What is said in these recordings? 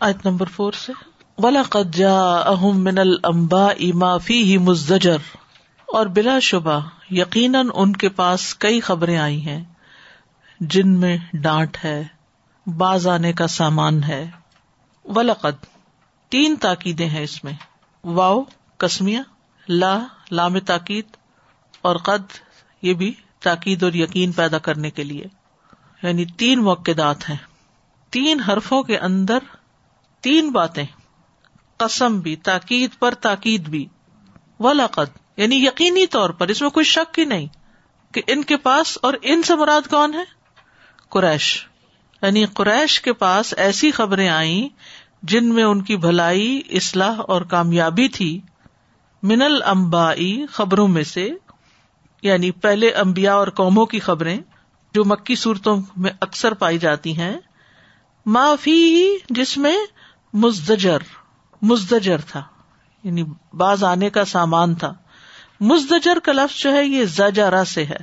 آیت number four سے۔ ولا قجا اہم من المبا اما فی ہی اور بلا شبہ، یقیناً ان کے پاس کئی خبریں آئی ہیں، جن میں ڈانٹ ہے، باز آنے کا سامان ہے۔ ولقد، تین تاکیدیں ہیں اس میں۔ واؤ کسمیا لا، لام تاکید، اور قد، یہ بھی تاکید اور یقین پیدا کرنے کے لیے۔ یعنی تین موقعات ہیں۔ تین حرفوں کے اندر تین باتیں۔ قسم بھی، تاکید پر تاکید بھی۔ ولاقد یعنی یقینی طور پر، اس میں کوئی شک ہی نہیں کہ ان کے پاس اور ان سے مراد کون ہے؟ قریش۔ یعنی قریش کے پاس ایسی خبریں آئیں جن میں ان کی بھلائی، اصلاح اور کامیابی تھی۔ من المبائی خبروں میں سے یعنی پہلے امبیا اور قوموں کی خبریں جو مکی صورتوں میں اکثر پائی جاتی ہیں۔ معافی جس میں مزدجر مزدجر تھا یعنی باز آنے کا سامان تھا۔ مزدجر کا لفظ جو ہے یہ زجرا سے ہے۔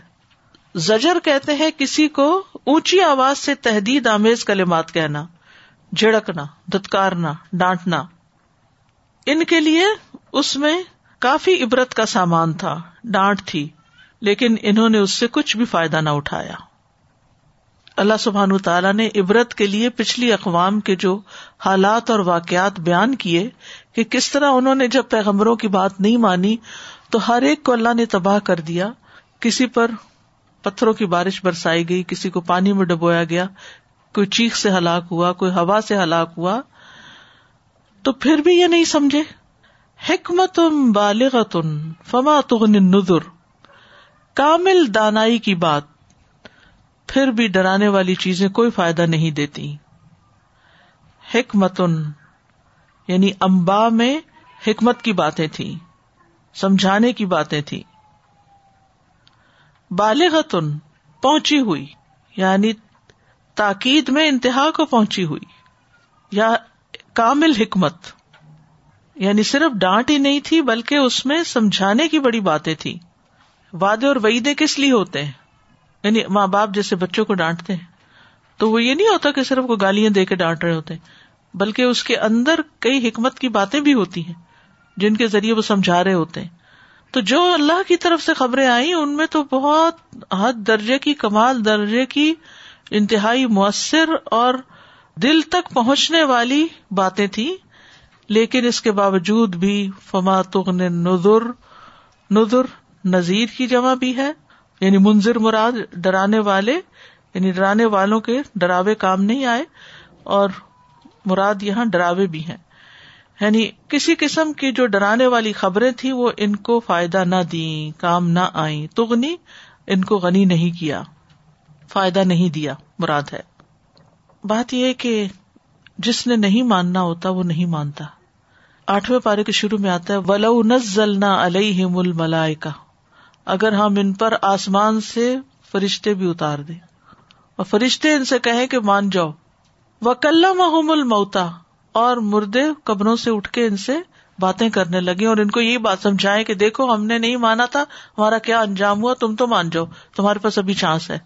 زجر کہتے ہیں کسی کو اونچی آواز سے تحدید آمیز کلمات کہنا، جھڑکنا دتکارنا ڈانٹنا۔ ان کے لیے اس میں کافی عبرت کا سامان تھا، ڈانٹ تھی، لیکن انہوں نے اس سے کچھ بھی فائدہ نہ اٹھایا۔ اللہ سبحان تعالیٰ نے عبرت کے لیے پچھلی اقوام کے جو حالات اور واقعات بیان کیے کہ کس طرح انہوں نے جب پیغمبروں کی بات نہیں مانی تو ہر ایک کو اللہ نے تباہ کر دیا۔ کسی پر پتھروں کی بارش برسائی گئی، کسی کو پانی میں ڈبویا گیا، کوئی چیخ سے ہلاک ہوا، کوئی ہوا سے ہلاک ہوا۔ تو پھر بھی یہ نہیں سمجھے۔ حکمت بالغت فما تغن نظر کامل دانائی کی بات۔ پھر بھی ڈرانے والی چیزیں کوئی فائدہ نہیں دیتی۔ حکمت یعنی امبا میں حکمت کی باتیں تھیں، سمجھانے کی باتیں تھی بالغتن، پہنچی ہوئی یعنی تاکید میں انتہا کو پہنچی ہوئی، یا کامل حکمت۔ یعنی صرف ڈانٹ ہی نہیں تھی، بلکہ اس میں سمجھانے کی بڑی باتیں تھی وعدے اور وعیدے کس لیے ہوتے ہیں؟ یعنی ماں باپ جیسے بچوں کو ڈانٹتے ہیں۔ تو وہ یہ نہیں ہوتا کہ صرف وہ گالیاں دے کے ڈانٹ رہے ہوتے بلکہ اس کے اندر کئی حکمت کی باتیں بھی ہوتی ہیں جن کے ذریعے وہ سمجھا رہے ہوتے ہیں۔ تو جو اللہ کی طرف سے خبریں آئی ان میں تو بہت حد درجے کی کمال، درجے کی انتہائی مؤثر اور دل تک پہنچنے والی باتیں تھی لیکن اس کے باوجود بھی فما تغن نظر نظر نذیر کی جمع بھی ہے۔ یعنی منظر مراد ڈرانے والے یعنی ڈرانے والوں کے ڈراوے کام نہیں آئے اور مراد یہاں ڈراوے بھی ہیں۔ یعنی کسی قسم کی جو ڈرانے والی خبریں تھی وہ ان کو فائدہ نہ دی کام نہ آئی تغنی ان کو غنی نہیں کیا، فائدہ نہیں دیا، مراد ہے۔ بات یہ کہ جس نے نہیں ماننا ہوتا وہ نہیں مانتا۔ آٹھویں پارے کے شروع میں آتا ہے، ولو نزلنا علیہم الملائکہ اگر ہم ان پر آسمان سے فرشتے بھی اتار دیں۔ اور فرشتے ان سے کہیں کہ مان جاؤ۔ وہ کلّا الموتا اور مردے قبروں سے اٹھ کے ان سے باتیں کرنے لگے اور ان کو یہی بات سمجھائے کہ دیکھو، ہم نے نہیں مانا تھا، ہمارا کیا انجام ہوا؟ تم تو مان جاؤ، تمہارے پاس ابھی چانس ہے۔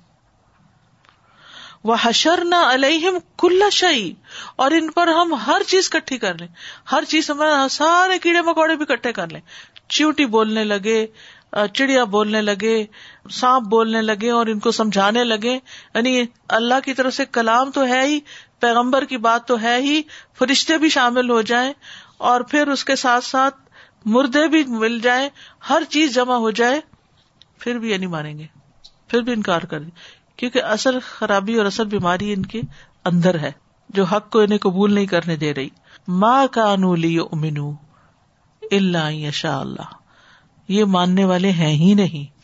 وہ حشر نہ الہم کل شاہی اور ان پر ہم ہر چیز کٹھی کر لیں۔ ہر چیز سارے کیڑے مکوڑے بھی کٹھے کر لیں۔ چیوٹی بولنے لگے چڑیا بولنے لگے، سانپ بولنے لگے اور ان کو سمجھانے لگے۔ یعنی اللہ کی طرف سے کلام تو ہے ہی، پیغمبر کی بات تو ہے ہی، فرشتے بھی شامل ہو جائیں اور پھر اس کے ساتھ ساتھ مردے بھی مل جائیں۔ ہر چیز جمع ہو جائے، پھر بھی یہ نہیں مانیں گے، پھر بھی انکار کر دیں۔ کیونکہ اصل خرابی اور اصل بیماری ان کے اندر ہے، جو حق کو انہیں قبول نہیں کرنے دے رہی۔ ماں کا انولی امنو اللہ یشا اللہ۔ یہ ماننے والے ہیں ہی نہیں۔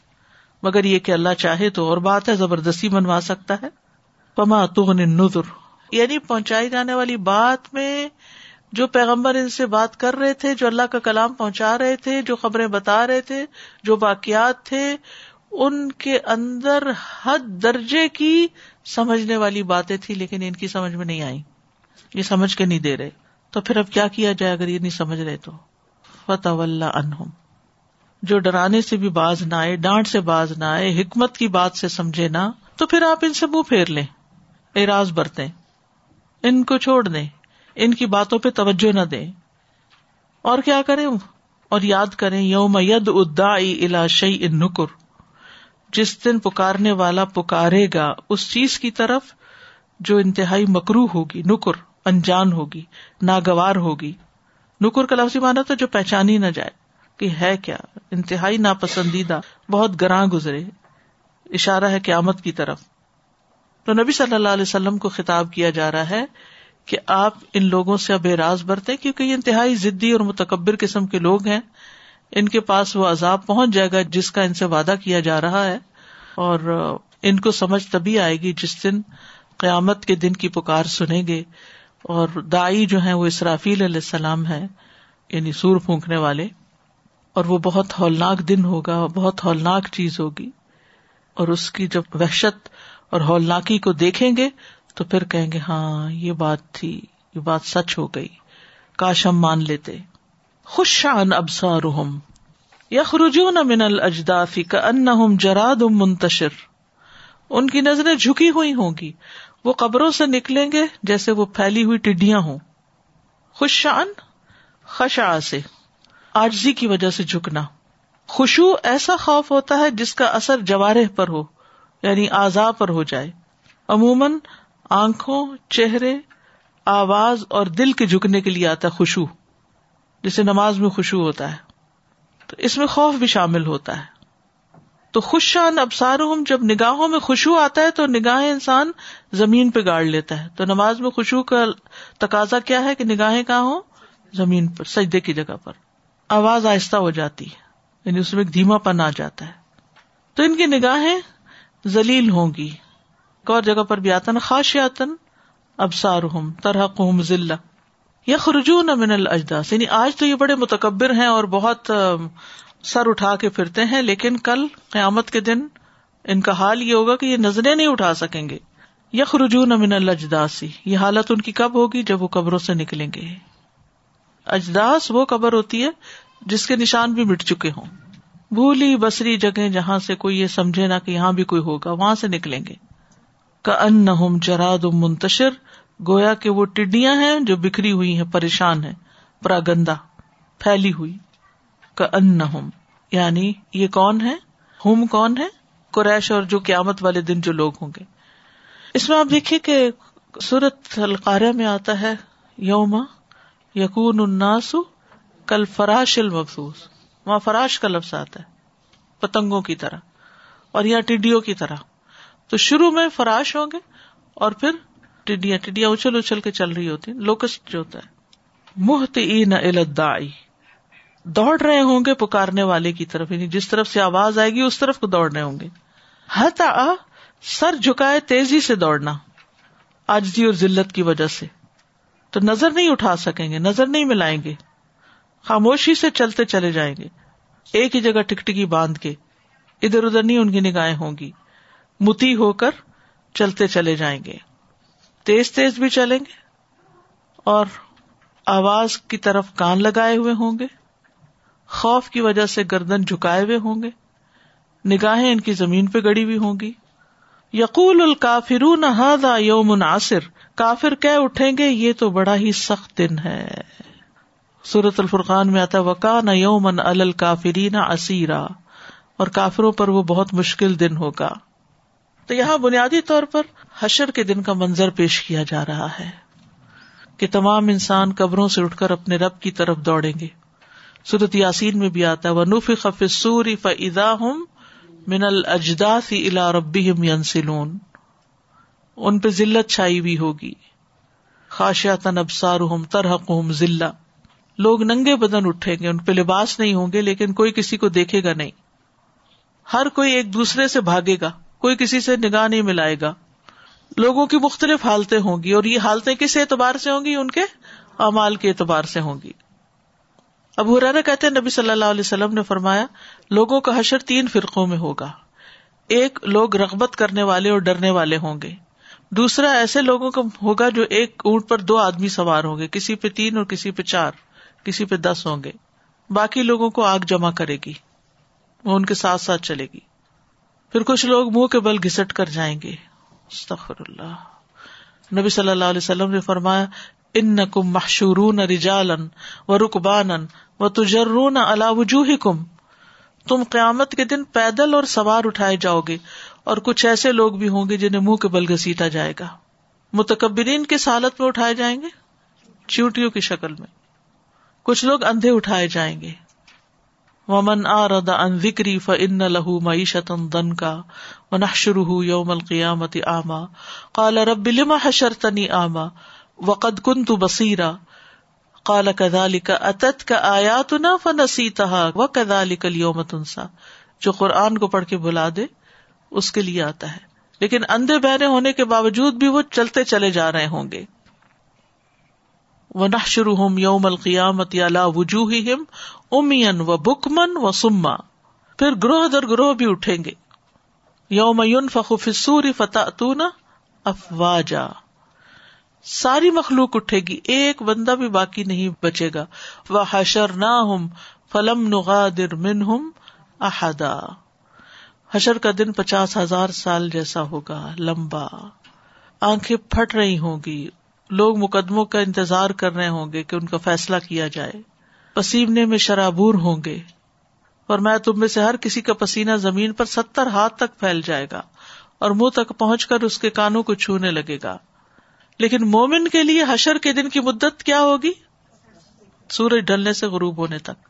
مگر یہ کہ اللہ چاہے تو اور بات ہے، زبردستی منوا سکتا ہے۔ پما تغن نظر یعنی پہنچائی جانے والی بات میں جو پیغمبر ان سے بات کر رہے تھے، جو اللہ کا کلام پہنچا رہے تھے، جو خبریں بتا رہے تھے، جو باقیات تھے، ان کے اندر حد درجے کی سمجھنے والی باتیں تھی لیکن ان کی سمجھ میں نہیں آئی یہ سمجھ کے نہیں دے رہے۔ تو پھر اب کیا کیا جائے اگر یہ نہیں سمجھ رہے تو؟ فتح اللہ انہم جو ڈرانے سے بھی باز نہ آئے، ڈانٹ سے باز نہ آئے، حکمت کی بات سے سمجھے نہ، تو پھر آپ ان سے منہ پھیر لیں اراض برتے ان کو چھوڑ دیں، ان کی باتوں پہ توجہ نہ دیں۔ اور کیا کریں؟ اور یاد کریں، یوم ید ادا الاشع ان نکر، جس دن پکارنے والا پکارے گا، اس چیز کی طرف جو انتہائی مکرو ہوگی، نکر، انجان ہوگی، ناگوار ہوگی۔ نکر کا لفظی مانا تو جو پہچانی نہ جائے۔ کہ ہے کیا؟ انتہائی ناپسندیدہ، بہت گراں گزرے۔ اشارہ ہے قیامت کی طرف۔ تو نبی صلی اللہ علیہ وسلم کو خطاب کیا جا رہا ہے کہ آپ ان لوگوں سے اب راز برتے، کیونکہ یہ انتہائی ضدی اور متکبر قسم کے لوگ ہیں۔ ان کے پاس وہ عذاب پہنچ جائے گا جس کا ان سے وعدہ کیا جا رہا ہے۔ اور ان کو سمجھ تبھی آئے گی جس دن قیامت کے دن کی پکار سنیں گے۔ اور دائی جو ہے وہ اسرافیل علیہ السلام ہے یعنی سور پھونکنے والے۔ اور وہ بہت ہولناک دن ہوگا، بہت ہولناک چیز ہوگی۔ اور اس کی جب وحشت اور ہولناکی کو دیکھیں گے تو پھر کہیں گے ہاں یہ بات تھی، یہ بات سچ ہو گئی۔ کاش ہم مان لیتے۔ خوش شان ابسار یا خرجون من الجدافی کا ان جراد منتشر۔ ان کی نظریں جھکی ہوئی ہوں گی۔ وہ قبروں سے نکلیں گے جیسے وہ پھیلی ہوئی ٹڈیاں ہوں۔ خوش شان خشا سے۔ آجزی کی وجہ سے جھکنا۔ خوشبو ایسا خوف ہوتا ہے جس کا اثر جوارح پر ہو یعنی آزا پر ہو جائے۔ عموماً آنکھوں، چہرے، آواز اور دل کے جھکنے کے لیے آتا ہے خوشبو جسے نماز میں خوشبو ہوتا ہے۔ تو اس میں خوف بھی شامل ہوتا ہے۔ تو خوشان ابسار جب نگاہوں میں خوشبو آتا ہے تو نگاہ انسان زمین پہ گاڑ لیتا ہے۔ تو نماز میں خوشبو کا تقاضا کیا ہے کہ نگاہیں کہاں ہو زمین پر، سجدے کی جگہ پر۔ آواز آہستہ ہو جاتی ہے۔ یعنی اس میں ایک دھیما پن آ جاتا ہے۔ تو ان کی نگاہیں ذلیل ہوں گی۔ ایک اور جگہ پر بھی آتا نا خاشیاتن ابسار ہوں طرح قوم ضلع یا خرجون من الجداس یعنی آج تو یہ بڑے متکبر ہیں اور بہت سر اٹھا کے پھرتے ہیں، لیکن کل قیامت کے دن ان کا حال یہ ہوگا کہ یہ نظریں نہیں اٹھا سکیں گے۔ یا خرجون امن الجداسی یہ حالت ان کی کب ہوگی؟ جب وہ قبروں سے نکلیں گے۔ اجداس وہ قبر ہوتی ہے جس کے نشان بھی مٹ چکے ہوں۔ بھولی بسری جگہ جہاں سے کوئی یہ سمجھے نا کہ یہاں بھی کوئی ہوگا، وہاں سے نکلیں گے۔ کا ان نہ جراد منتشر، گویا کہ وہ ٹڈیاں ہیں جو بکھری ہوئی ہیں، پریشان ہے پراگندا پھیلی ہوئی۔ کا ان نہ یعنی یہ کون ہے ہوم کون ہے قریش اور جو قیامت والے دن جو لوگ ہوں گے۔ اس میں آپ دیکھیے کہ سورت القاریہ میں آتا ہے یوما یقون الناس کل فراش المفوس وہاں فراش کا لفظ آتا ہے، پتنگوں کی طرح اور یا ٹڈیوں کی طرح۔ تو شروع میں فراش ہوں گے اور پھر ٹڈیاں ٹڈیاں اچھل اچھل کے چل رہی ہوتی لوکسٹ جو ہوتا ہے۔ محت ای دوڑ رہے ہوں گے پکارنے والے کی طرف یعنی جس طرف سے آواز آئے گی، اس طرف کو دوڑ رہے ہوں گے۔ ہتا سر جھکائے تیزی سے دوڑنا، آجزی اور ذلت کی وجہ سے۔ تو نظر نہیں اٹھا سکیں گے، نظر نہیں ملائیں گے۔ خاموشی سے چلتے چلے جائیں گے۔ ایک ہی جگہ ٹکٹکی باندھ کے ادھر ادھر نہیں ان کی نگاہیں ہوں گی۔ متی ہو کر چلتے چلے جائیں گے۔ تیز تیز بھی چلیں گے اور آواز کی طرف کان لگائے ہوئے ہوں گے۔ خوف کی وجہ سے گردن جھکائے ہوئے ہوں گے۔ نگاہیں ان کی زمین پہ گڑی ہوئی ہوں گی۔ یقول الکافرون هذا یوم عاصر کافر کہ اٹھیں گے، یہ تو بڑا ہی سخت دن ہے سورت الفرقان میں آتا وکا یومن الکافری نہ اسیرا اور کافروں پر وہ بہت مشکل دن ہوگا۔ تو یہاں بنیادی طور پر حشر کے دن کا منظر پیش کیا جا رہا ہے کہ تمام انسان قبروں سے اٹھ کر اپنے رب کی طرف دوڑیں گے۔ سورت یاسین میں بھی آتا ہے وہ نوف خف سوری فا ہوں من الجدا سی الا ربی ینسلون ان پہ ذلت چھائی ہوئی ہوگی۔ خاشیا تن ابسار ہوں ترحق ذلہ۔ لوگ ننگے بدن اٹھیں گے، ان پہ لباس نہیں ہوں گے، لیکن کوئی کسی کو دیکھے گا نہیں۔ ہر کوئی ایک دوسرے سے بھاگے گا، کوئی کسی سے نگاہ نہیں ملائے گا۔ لوگوں کی مختلف حالتیں ہوں گی، اور یہ حالتیں کس اعتبار سے ہوں گی؟ ان کے امال کے اعتبار سے ہوں گی۔ اب حرا کہتے نبی صلی اللہ علیہ وسلم نے فرمایا، لوگوں کا حشر تین فرقوں میں ہوگا۔ ایک لوگ رغبت کرنے والے اور ڈرنے والے ہوں گے۔ دوسرا ایسے لوگوں کا ہوگا جو ایک اونٹ پر دو آدمی سوار ہوں گے، کسی پہ تین اور کسی پہ چار، کسی پہ دس ہوں گے۔ باقی لوگوں کو آگ جمع کرے گی وہ ان کے ساتھ ساتھ چلے گی۔ پھر کچھ لوگ منہ کے بل گھسٹ کر جائیں گے۔ اللہ۔ نبی صلی اللہ علیہ وسلم نے فرمایا ان کم محشورون رجالن و رکبان و تجرون وجوہ کم تم قیامت کے دن پیدل اور سوار اٹھائے جاؤ گے اور کچھ ایسے لوگ بھی ہوں گے جنہیں منہ کے بل گسیٹا جائے گا۔ متکبرین کس حالت میں اٹھائے جائیں گے؟ چیوٹیوں کی شکل میں۔ کچھ لوگ اندھے اٹھائے جائیں گے۔ ومن آرد ان ذکری فن لہو معیشت دن کا ونحشر یوم القیامت آما۔ قال رب لما حشرتنی آما؟ وقد كنت بصیرا قال كذلك اتت کا آیاتنا فنسیتها وكذلك اليوم تنسا جو قرآن کو پڑھ کے بلا دے، اس کے لیے آتا ہے. لیکن اندھے بہرے ہونے کے باوجود بھی وہ چلتے چلے جا رہے ہوں گے. وہ نہ شروع ہوم یوم القیامت یا وجوہ امین و بکمن و سما پھر گروہ در گروہ بھی اٹھیں گے. یوم یون فخوری فتح افواجا ساری مخلوق اٹھے گی، ایک بندہ بھی باقی نہیں بچے گا۔ وہ حشر نہ ہم فلم نغادر من ہم احدا حشر کا دن پچاس ہزار سال جیسا ہوگا، لمبا۔ آنکھیں پھٹ رہی ہوں گی۔ لوگ مقدموں کا انتظار کر رہے ہوں گے کہ ان کا فیصلہ کیا جائے۔ پسینے میں شرابور ہوں گے۔ اور میں تم میں سے ہر کسی کا پسینہ زمین پر ستر ہاتھ تک پھیل جائے گا اور منہ تک پہنچ کر اس کے کانوں کو چھونے لگے گا۔ لیکن مومن کے لیے حشر کے دن کی مدت کیا ہوگی؟ سورج ڈلنے سے غروب ہونے تک،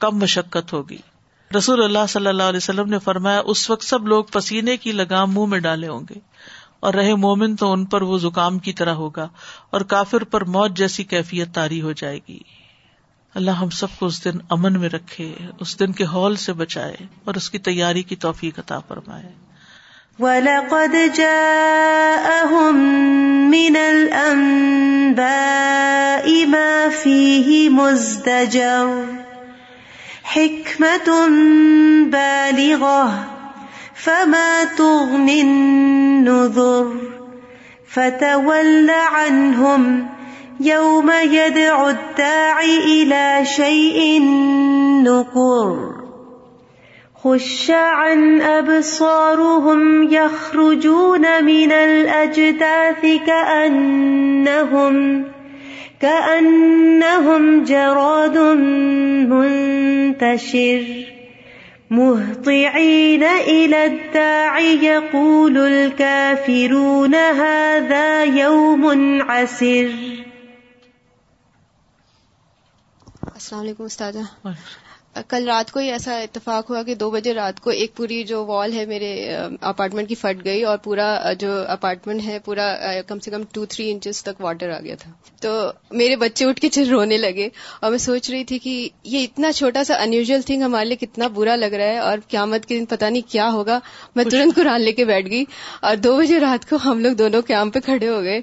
کم مشقت ہوگی۔ رسول اللہ صلی اللہ علیہ وسلم نے فرمایا، اس وقت سب لوگ پسینے کی لگام منہ میں ڈالے ہوں گے۔ اور رہے مومن تو ان پر وہ زکام کی طرح ہوگا، اور کافر پر موت جیسی کیفیت تاری ہو جائے گی۔ اللہ ہم سب کو اس دن امن میں رکھے، اس دن کے ہال سے بچائے، اور اس کی تیاری کی توفیق عطا فرمائے۔ وَلَقَدْ جَاءَهُم مِّنَ الْأَنبَاءِ مَا فِيهِ مُزْدَجَرٌ. حكمة بالغة. فما تغني النذر. فتول عنهم يوم يدعو الداعي إلى شيء نكر خش عن أبصارهم يخرجون من الأجداث كأنهم كأنهم جراد منتشر مهطعين إلى الداعي يقول الكافرون هذا يوم عسر السلام علیکم استاد کل رات کو ہی ایسا اتفاق ہوا کہ دو بجے رات کو ایک پوری جو وال ہے میرے اپارٹمنٹ کی پھٹ گئی اور پورا جو اپارٹمنٹ ہے پورا کم سے کم ٹو تھری انچز تک واٹر آ گیا تھا۔ تو میرے بچے اٹھ کے چل رونے لگے اور میں سوچ رہی تھی کہ یہ اتنا چھوٹا سا انیوژل تھنگ ہمارے لیے کتنا برا لگ رہا ہے اور قیامت کے دن پتا نہیں کیا ہوگا۔ میں ترنت قرآن لے کے بیٹھ گئی اور دو بجے رات کو ہم لوگ دونوں کیمپ پہ کھڑے ہو گئے۔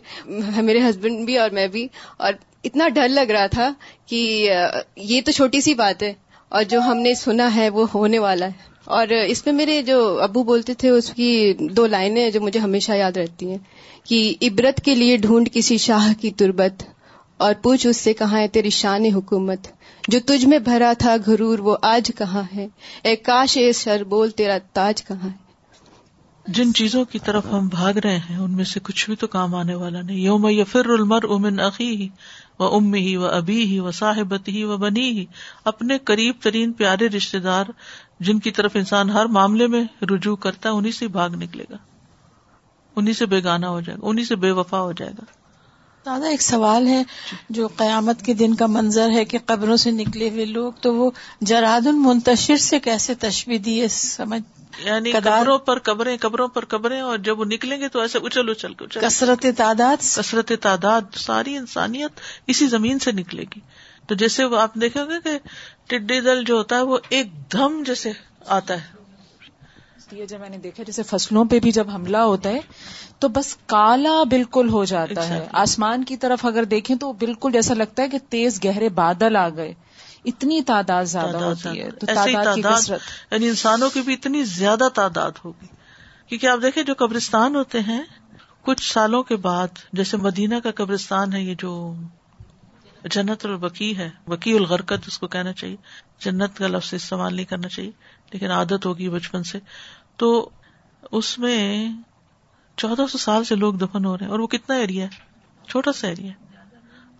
میرے ہسبینڈ بھی اور میں بھی۔ اور اتنا ڈر لگ رہا تھا کہ یہ تو چھوٹی سی بات ہے۔ اور جو ہم نے سنا ہے وہ ہونے والا ہے۔ اور اس میں میرے جو ابو بولتے تھے، اس کی دو لائنیں جو مجھے ہمیشہ یاد رہتی ہیں کہ عبرت کے لیے ڈھونڈ کسی شاہ کی تربت، اور پوچھ اس سے کہاں ہے تیری شان حکومت؟ جو تجھ میں بھرا تھا گھرور وہ آج کہاں ہے؟ اے کاش اے سر بول، تیرا تاج کہاں ہے؟ جن چیزوں کی طرف ہم بھاگ رہے ہیں، ان میں سے کچھ بھی تو کام آنے والا نہیں۔ یوم یفر المر امن عقی وہ ام ہی و ابھی ہی و صاحبت ہی و بنی ہی اپنے قریب ترین پیارے رشتے دار جن کی طرف انسان ہر معاملے میں رجوع کرتا ہے انہیں سے بھاگ نکلے گا۔ انہیں سے بےگانا ہو جائے گا انہیں سے بے وفا ہو جائے گا۔ دادا ایک سوال ہے، جو قیامت کے دن کا منظر ہے کہ قبروں سے نکلے ہوئے لوگ، تو وہ جراد المنتشر سے کیسے تشبیح دیے سمجھ یعنی قبروں پر قبریں قبروں پر قبریں اور جب وہ نکلیں گے تو ایسے اچل اچل کے کثرت تعداد؟ کثرت تعداد ساری انسانیت اسی زمین سے نکلے گی۔ تو جیسے وہ آپ دیکھیں گے کہ ٹڈی دل جو ہوتا ہے وہ ایک دم جیسے آتا ہے۔ جب میں نے دیکھا جیسے فصلوں پہ بھی جب حملہ ہوتا ہے تو بس کالا بالکل ہو جاتا ہے۔ آسمان کی طرف اگر دیکھیں تو بالکل جیسا لگتا ہے کہ تیز گہرے بادل آ گئے۔ اتنی تعداد زیادہ ہوتی ہے تو تعداد یعنی انسانوں کی بھی اتنی زیادہ تعداد ہوگی۔ کیونکہ آپ دیکھیں جو قبرستان ہوتے ہیں کچھ سالوں کے بعد جیسے مدینہ کا قبرستان ہے یہ جو جنت البکی ہے وکی الغرکت اس کو کہنا چاہیے۔ جنت کا لفظ استعمال نہیں کرنا چاہیے لیکن عادت ہوگی بچپن سے۔ تو اس میں چودہ سو سال سے لوگ دفن ہو رہے ہیں اور وہ کتنا ایریا ہے؟ چھوٹا سا ایریا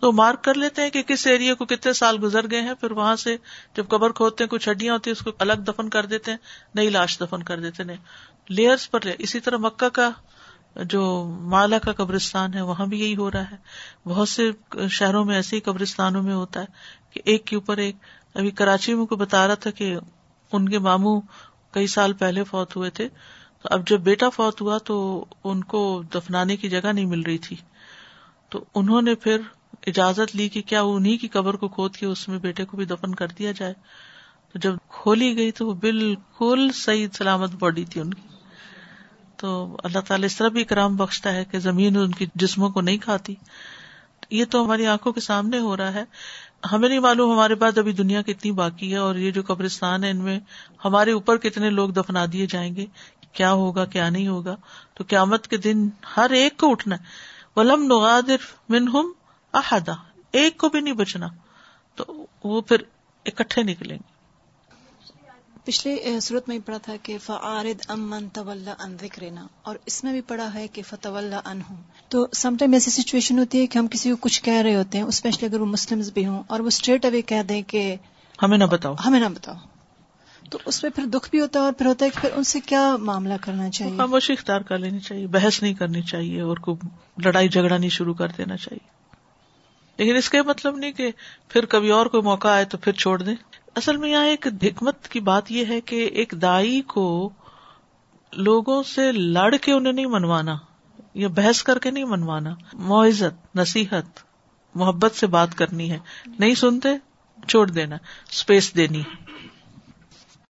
تو مارک کر لیتے ہیں کہ کس ایریا کو کتنے سال گزر گئے ہیں، پھر وہاں سے جب قبر کھودتے ہیں، کچھ ہڈیاں ہوتی ہیں، اس کو الگ دفن کر دیتے ہیں، نئی لاش دفن کر دیتے ہیں۔ لیئرس پر لے اسی طرح مکہ کا جو مالا کا قبرستان ہے، وہاں بھی یہی ہو رہا ہے۔ بہت سے شہروں میں ایسے ہی قبرستانوں میں ہوتا ہے کہ ایک کے اوپر ایک۔ ابھی کراچی میں کو بتا رہا تھا کہ ان کے ماموں کئی سال پہلے فوت ہوئے تھے۔ تو اب جب بیٹا فوت ہوا تو ان کو دفنانے کی جگہ نہیں مل رہی تھی۔ تو انہوں نے پھر اجازت لی کہ کیا انہیں کی قبر کو کھود کے اس میں بیٹے کو بھی دفن کر دیا جائے؟ تو جب کھولی گئی تو وہ بالکل صحیح سلامت باڈی تھی ان کی۔ تو اللہ تعالیٰ اس طرح بھی کرام بخشتا ہے کہ زمین ان کی جسموں کو نہیں کھاتی۔ یہ تو ہماری آنکھوں کے سامنے ہو رہا ہے۔ ہمیں نہیں معلوم ہمارے پاس ابھی دنیا کتنی باقی ہے اور یہ جو قبرستان ہے، ان میں ہمارے اوپر کتنے لوگ دفنا دیے جائیں گے؟ کیا ہوگا، کیا نہیں ہوگا؟ تو قیامت کے دن ہر ایک کو اٹھنا ہے۔ ولم نغادر منہم احدا ایک کو بھی نہیں بچنا تو وہ پھر اکٹھے نکلیں گے۔ پچھلے صورت میں پڑھا تھا کہ فعارد امن طول ان ذکرنا اور اس میں بھی پڑھا ہے کہ فتح ان ہوں تو سم ٹائم ایسی سچویشن ہوتی ہے کہ ہم کسی کو کچھ کہہ رہے ہوتے ہیں اسپیشلی اگر وہ مسلم بھی ہوں اور وہ اسٹریٹ اوے کہہ دیں کہ ہمیں نہ بتاؤ۔ ہمیں نہ بتاؤ۔ تو اس میں پھر دکھ بھی ہوتا ہے اور پھر ہوتا ہے کہ پھر ان سے کیا معاملہ کرنا چاہیے؟ خاموشی اختیار کر لینی چاہیے بحث نہیں کرنی چاہیے اور کو لڑائی جھگڑا نہیں شروع کر دینا چاہیے۔ لیکن اس کا مطلب نہیں کہ پھر کبھی اور کوئی موقع آئے تو پھر چھوڑ دیں۔ اصل میں یہاں ایک حکمت کی بات یہ ہے کہ ایک دائی کو لوگوں سے لڑ کے انہیں نہیں منوانا یا بحث کر کے نہیں منوانا۔ معزت، نصیحت، محبت سے بات کرنی ہے۔ نہیں سنتے، چھوڑ دینا اسپیس دینی۔